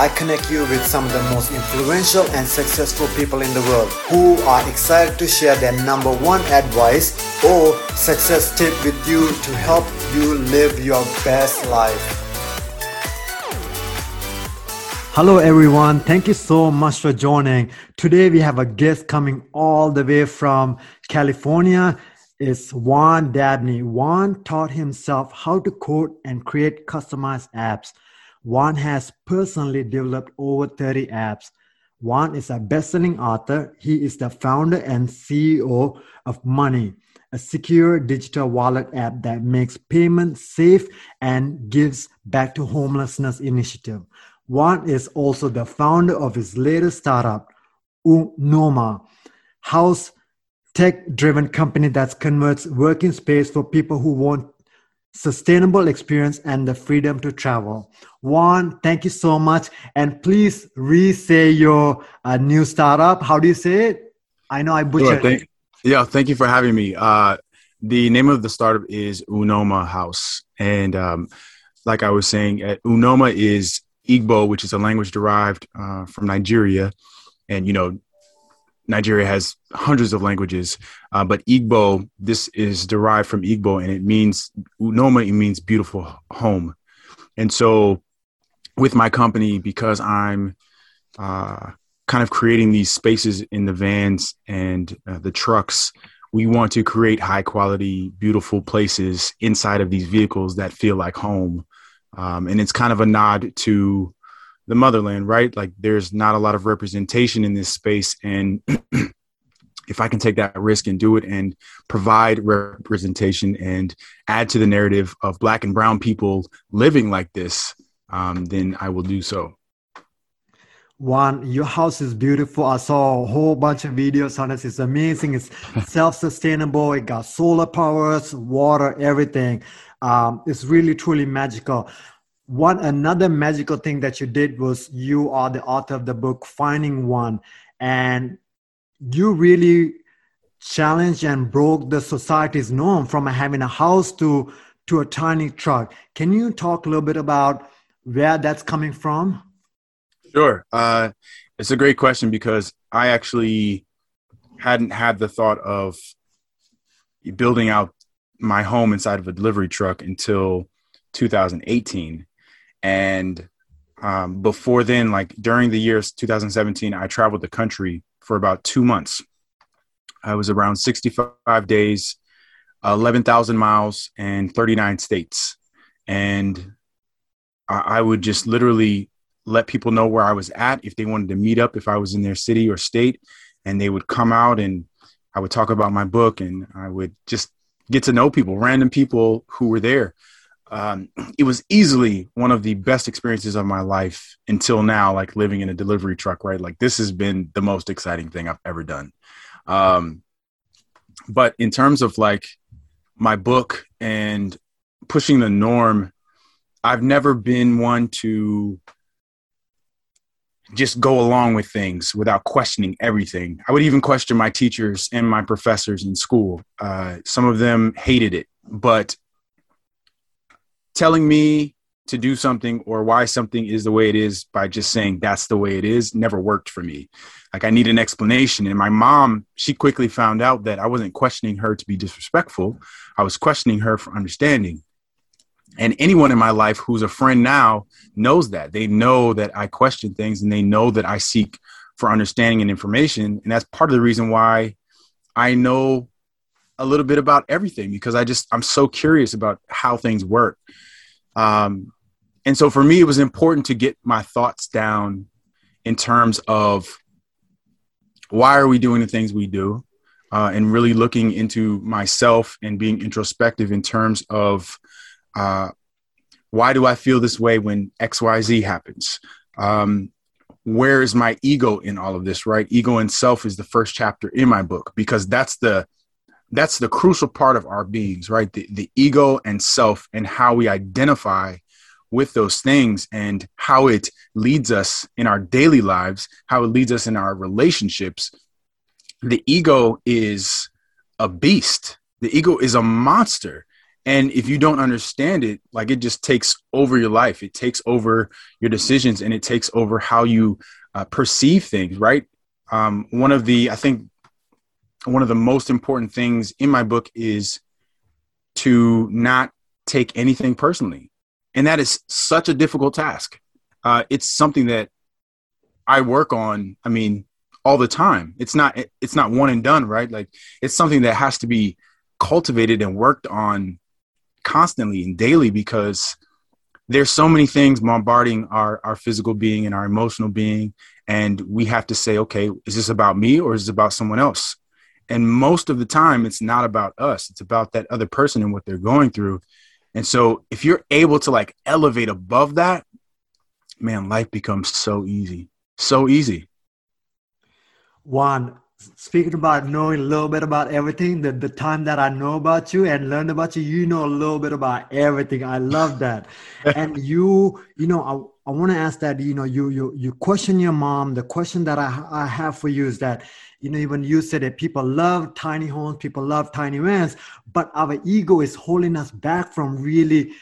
I connect you with some of the most influential and successful people in the world who are excited to share their number one advice or success tip with you to help you live your best life. Hello, everyone. Thank you so much for joining. Today, we have a guest coming all the way from California. It's Juan Dabney. Juan taught himself how to code and create customized apps. Juan has personally developed over 30 apps. Juan is a best-selling author. He is the founder and CEO of Money, a secure digital wallet app that makes payments safe and gives back to homelessness initiative. Juan is also the founder of his latest startup, Unoma, Haus tech-driven company that converts working space for people who want sustainable experience and the freedom to travel. Juan, thank you so much. And please re-say your uh, new startup. How do you say it? I know I butchered sure, thank, Yeah, thank you for having me. Uh, the name of the startup is Unoma Haus. And um, like I was saying, uh, Unoma is Igbo, which is a language derived uh, from Nigeria. And, you know, Nigeria has hundreds of languages, uh, but Igbo, this is derived from Igbo, and it means Unoma. It means beautiful home, and so with my company, because I'm uh, kind of creating these spaces in the vans and uh, the trucks, we want to create high quality, beautiful places inside of these vehicles that feel like home, um, and it's kind of a nod to the motherland, right? Like there's not a lot of representation in this space. And if I can take that risk and do it and provide representation and add to the narrative of black and brown people living like this, um, then I will do so. Juan, your house is beautiful. I saw a whole bunch of videos on it. It's amazing. It's self-sustainable. It got solar powers, water, everything. Um, it's really, truly magical one another magical thing that you did was you are the author of the book Finding Juan and you really challenged and broke the society's norm from having a house to to a tiny truck. Can you talk a little bit about where that's coming from? Sure. Uh, it's a great question because i actually hadn't had the thought of building out my home inside of a delivery truck until 2018 and um, before then, like during the years 2017, I traveled the country for about two months. I was around 65 days, 11,000 miles, and 39 states. And I, I would just literally let people know where I was at if they wanted to meet up, if I was in their city or state, and they would come out and I would talk about my book and I would just get to know people, random people who were there um, it was easily one of the best experiences of my life until now, like living in a delivery truck, right? Like this has been the most exciting thing I've ever done. Um, but in terms of like my book and pushing the norm, I've never been one to just go along with things without questioning everything. I would even question my teachers and my professors in school. Uh, some of them hated it, but telling me to do something or why something is the way it is by just saying that's the way it is never worked for me. Like I need an explanation. And my mom, she quickly found out that I wasn't questioning her to be disrespectful. I was questioning her for understanding. And anyone in my life who's a friend now knows that. They know that I question things and they know that I seek for understanding and information. And that's part of the reason why I know a little bit about everything because I just I'm so curious about how things work. Um, and so for me, it was important to get my thoughts down in terms of why are we doing the things we do, uh, and really looking into myself and being introspective in terms of uh, why do I feel this way when X Y Z happens. Um, where is my ego in all of this right ego and self is the first chapter in my book because that's the that's the crucial part of our beings, right? The, the ego and self and how we identify with those things and how it leads us in our daily lives, how it leads us in our relationships. The ego is a beast. The ego is a monster. And if you don't understand it, like it just takes over your life, it takes over your decisions and it takes over how you uh, perceive things, right? Um, one of the, I think, one of the most important things in my book is to not take anything personally. And that is such a difficult task. Uh, it's something that I work on. I mean, all the time. It's not, it's not one and done, right? Like it's something that has to be cultivated and worked on constantly and daily because there's so many things bombarding our, our physical being and our emotional being. And we have to say, okay, is this about me or is this about someone else? And most of the time, it's not about us. It's about that other person and what they're going through. And so if you're able to like elevate above that, man, life becomes so easy. So easy. Juan, speaking about knowing a little bit about everything, the, the time that I know about you and learned about you, you know a little bit about everything. I love that. and you, you know, I, I want to ask that, you know, you, you, you question your mom. The question that I, I have for you is that, you know, even you said that people love tiny homes, people love tiny vans, but our ego is holding us back from really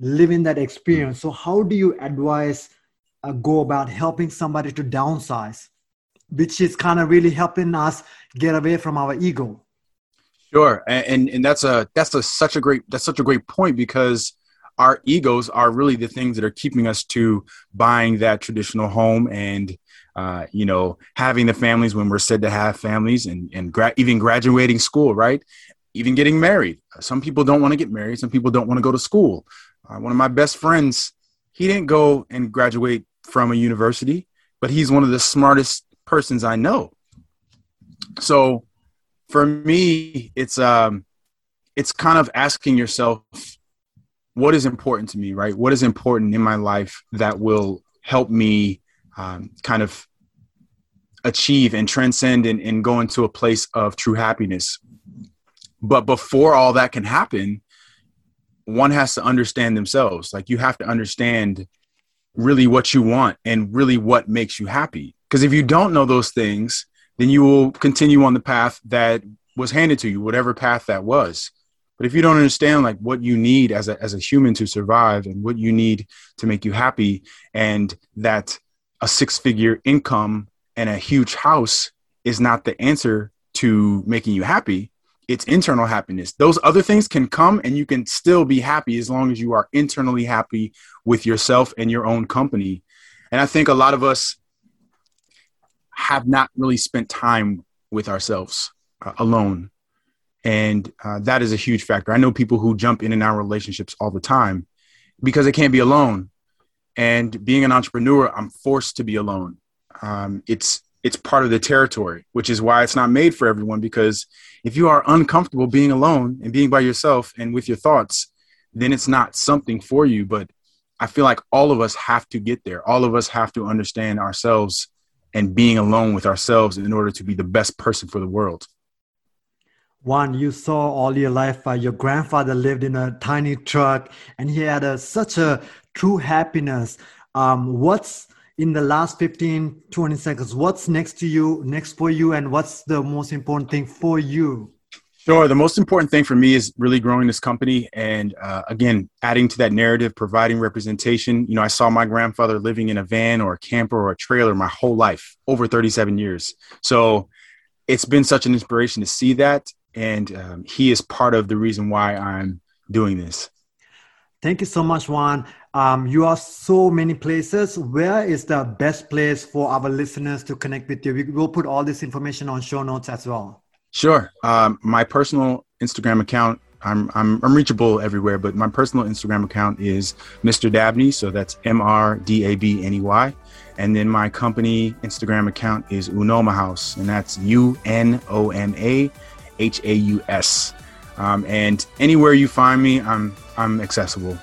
living that experience. So how do you advise uh, go about helping somebody to downsize? which is kind of really helping us get away from our ego. Sure, and and that's a that's a such a great that's such a great point because our egos are really the things that are keeping us to buying that traditional home and uh, you know having the families when we're said to have families and and gra- even graduating school, right? Even getting married. Some people don't want to get married. Some people don't want to go to school. Uh, one of my best friends, he didn't go and graduate from a university, but he's one of the smartest persons I know. So for me, it's um it's kind of asking yourself what is important to me, right? What is important in my life that will help me um, kind of achieve and transcend and, and go into a place of true happiness. But before all that can happen, one has to understand themselves. Like you have to understand really what you want and really what makes you happy. Because if you don't know those things, then you will continue on the path that was handed to you, whatever path that was. But if you don't understand like what you need as a as a human to survive and what you need to make you happy, and that a six figure income and a huge house is not the answer to making you happy, it's internal happiness. Those other things can come and you can still be happy as long as you are internally happy with yourself and your own company. And I think a lot of us have not really spent time with ourselves uh, alone. And uh, that is a huge factor. I know people who jump in and out of relationships all the time because they can't be alone. And being an entrepreneur, I'm forced to be alone. Um, it's it's part of the territory, which is why it's not made for everyone. Because if you are uncomfortable being alone and being by yourself and with your thoughts, then it's not something for you. But I feel like all of us have to get there. All of us have to understand ourselves and being alone with ourselves in order to be the best person for the world. Juan, you saw all your life uh, your grandfather lived in a tiny truck and he had a, such a true happiness. Um, what's in the last 15, 20 seconds, what's next to you, next for you, and what's the most important thing for you? Sure. The most important thing for me is really growing this company and, uh, again, adding to that narrative, providing representation. You know, I saw my grandfather living in a van or a camper or a trailer my whole life, over 37 years. So it's been such an inspiration to see that. And um, he is part of the reason why I'm doing this. Thank you so much, Juan. Um, you are so many places. Where is the best place for our listeners to connect with you? We will put all this information on show notes as well. Sure. Um, my personal Instagram account, I'm, I'm, I'm reachable everywhere, but my personal Instagram account is Mr. Dabney. So that's M R D A B N E Y. And then my company Instagram account is Unoma Haus, and that's U N O M A H A U S. Um, and anywhere you find me, I'm I'm accessible.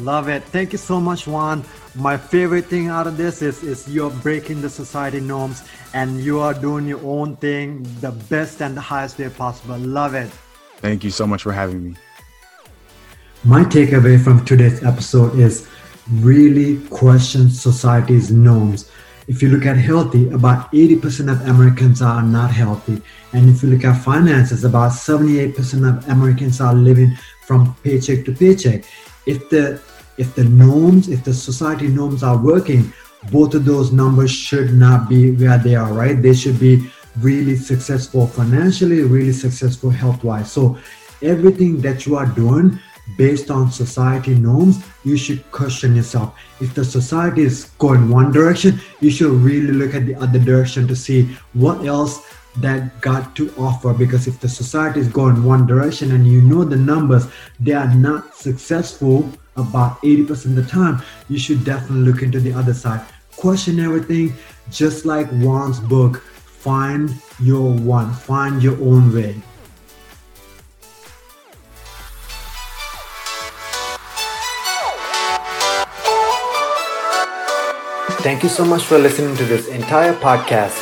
Love it. Thank you so much, Juan. my favorite thing out of this is, is you're breaking the society norms and you are doing your own thing the best and the highest way possible. Love it. Thank you so much for having me. My takeaway from today's episode is really question society's norms. If you look at healthy, about 80% of Americans are not healthy. And if you look at finances, about 78% of Americans are living from paycheck to paycheck. If the if the norms, if the society norms are working, both of those numbers should not be where they are, right? They should be really successful financially, really successful health wise. So, everything that you are doing based on society norms, you should question yourself. If the society is going one direction, you should really look at the other direction to see what else that got to offer because if the society is going one direction and you know the numbers they are not successful about 80% of the time, you should definitely look into the other side. Question everything, just like Juan's book, Find Your One, find your own way. Thank you so much for listening to this entire podcast.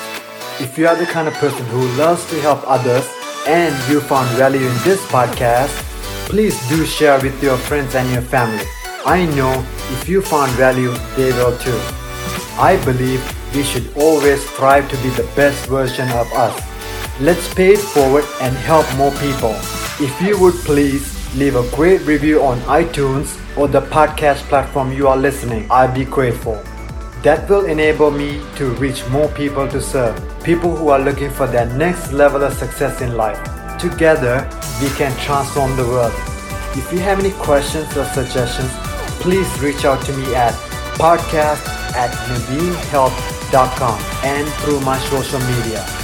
If you are the kind of person who loves to help others and you found value in this podcast, please do share with your friends and your family. I know if you found value, they will too. I believe we should always strive to be the best version of us. Let's pay it forward and help more people. If you would please leave a great review on iTunes or the podcast platform you are listening, I'd be grateful. That will enable me to reach more people to serve, people who are looking for their next level of success in life. Together, we can transform the world. If you have any questions or suggestions, please reach out to me at podcast at naveenhealth.com and through my social media.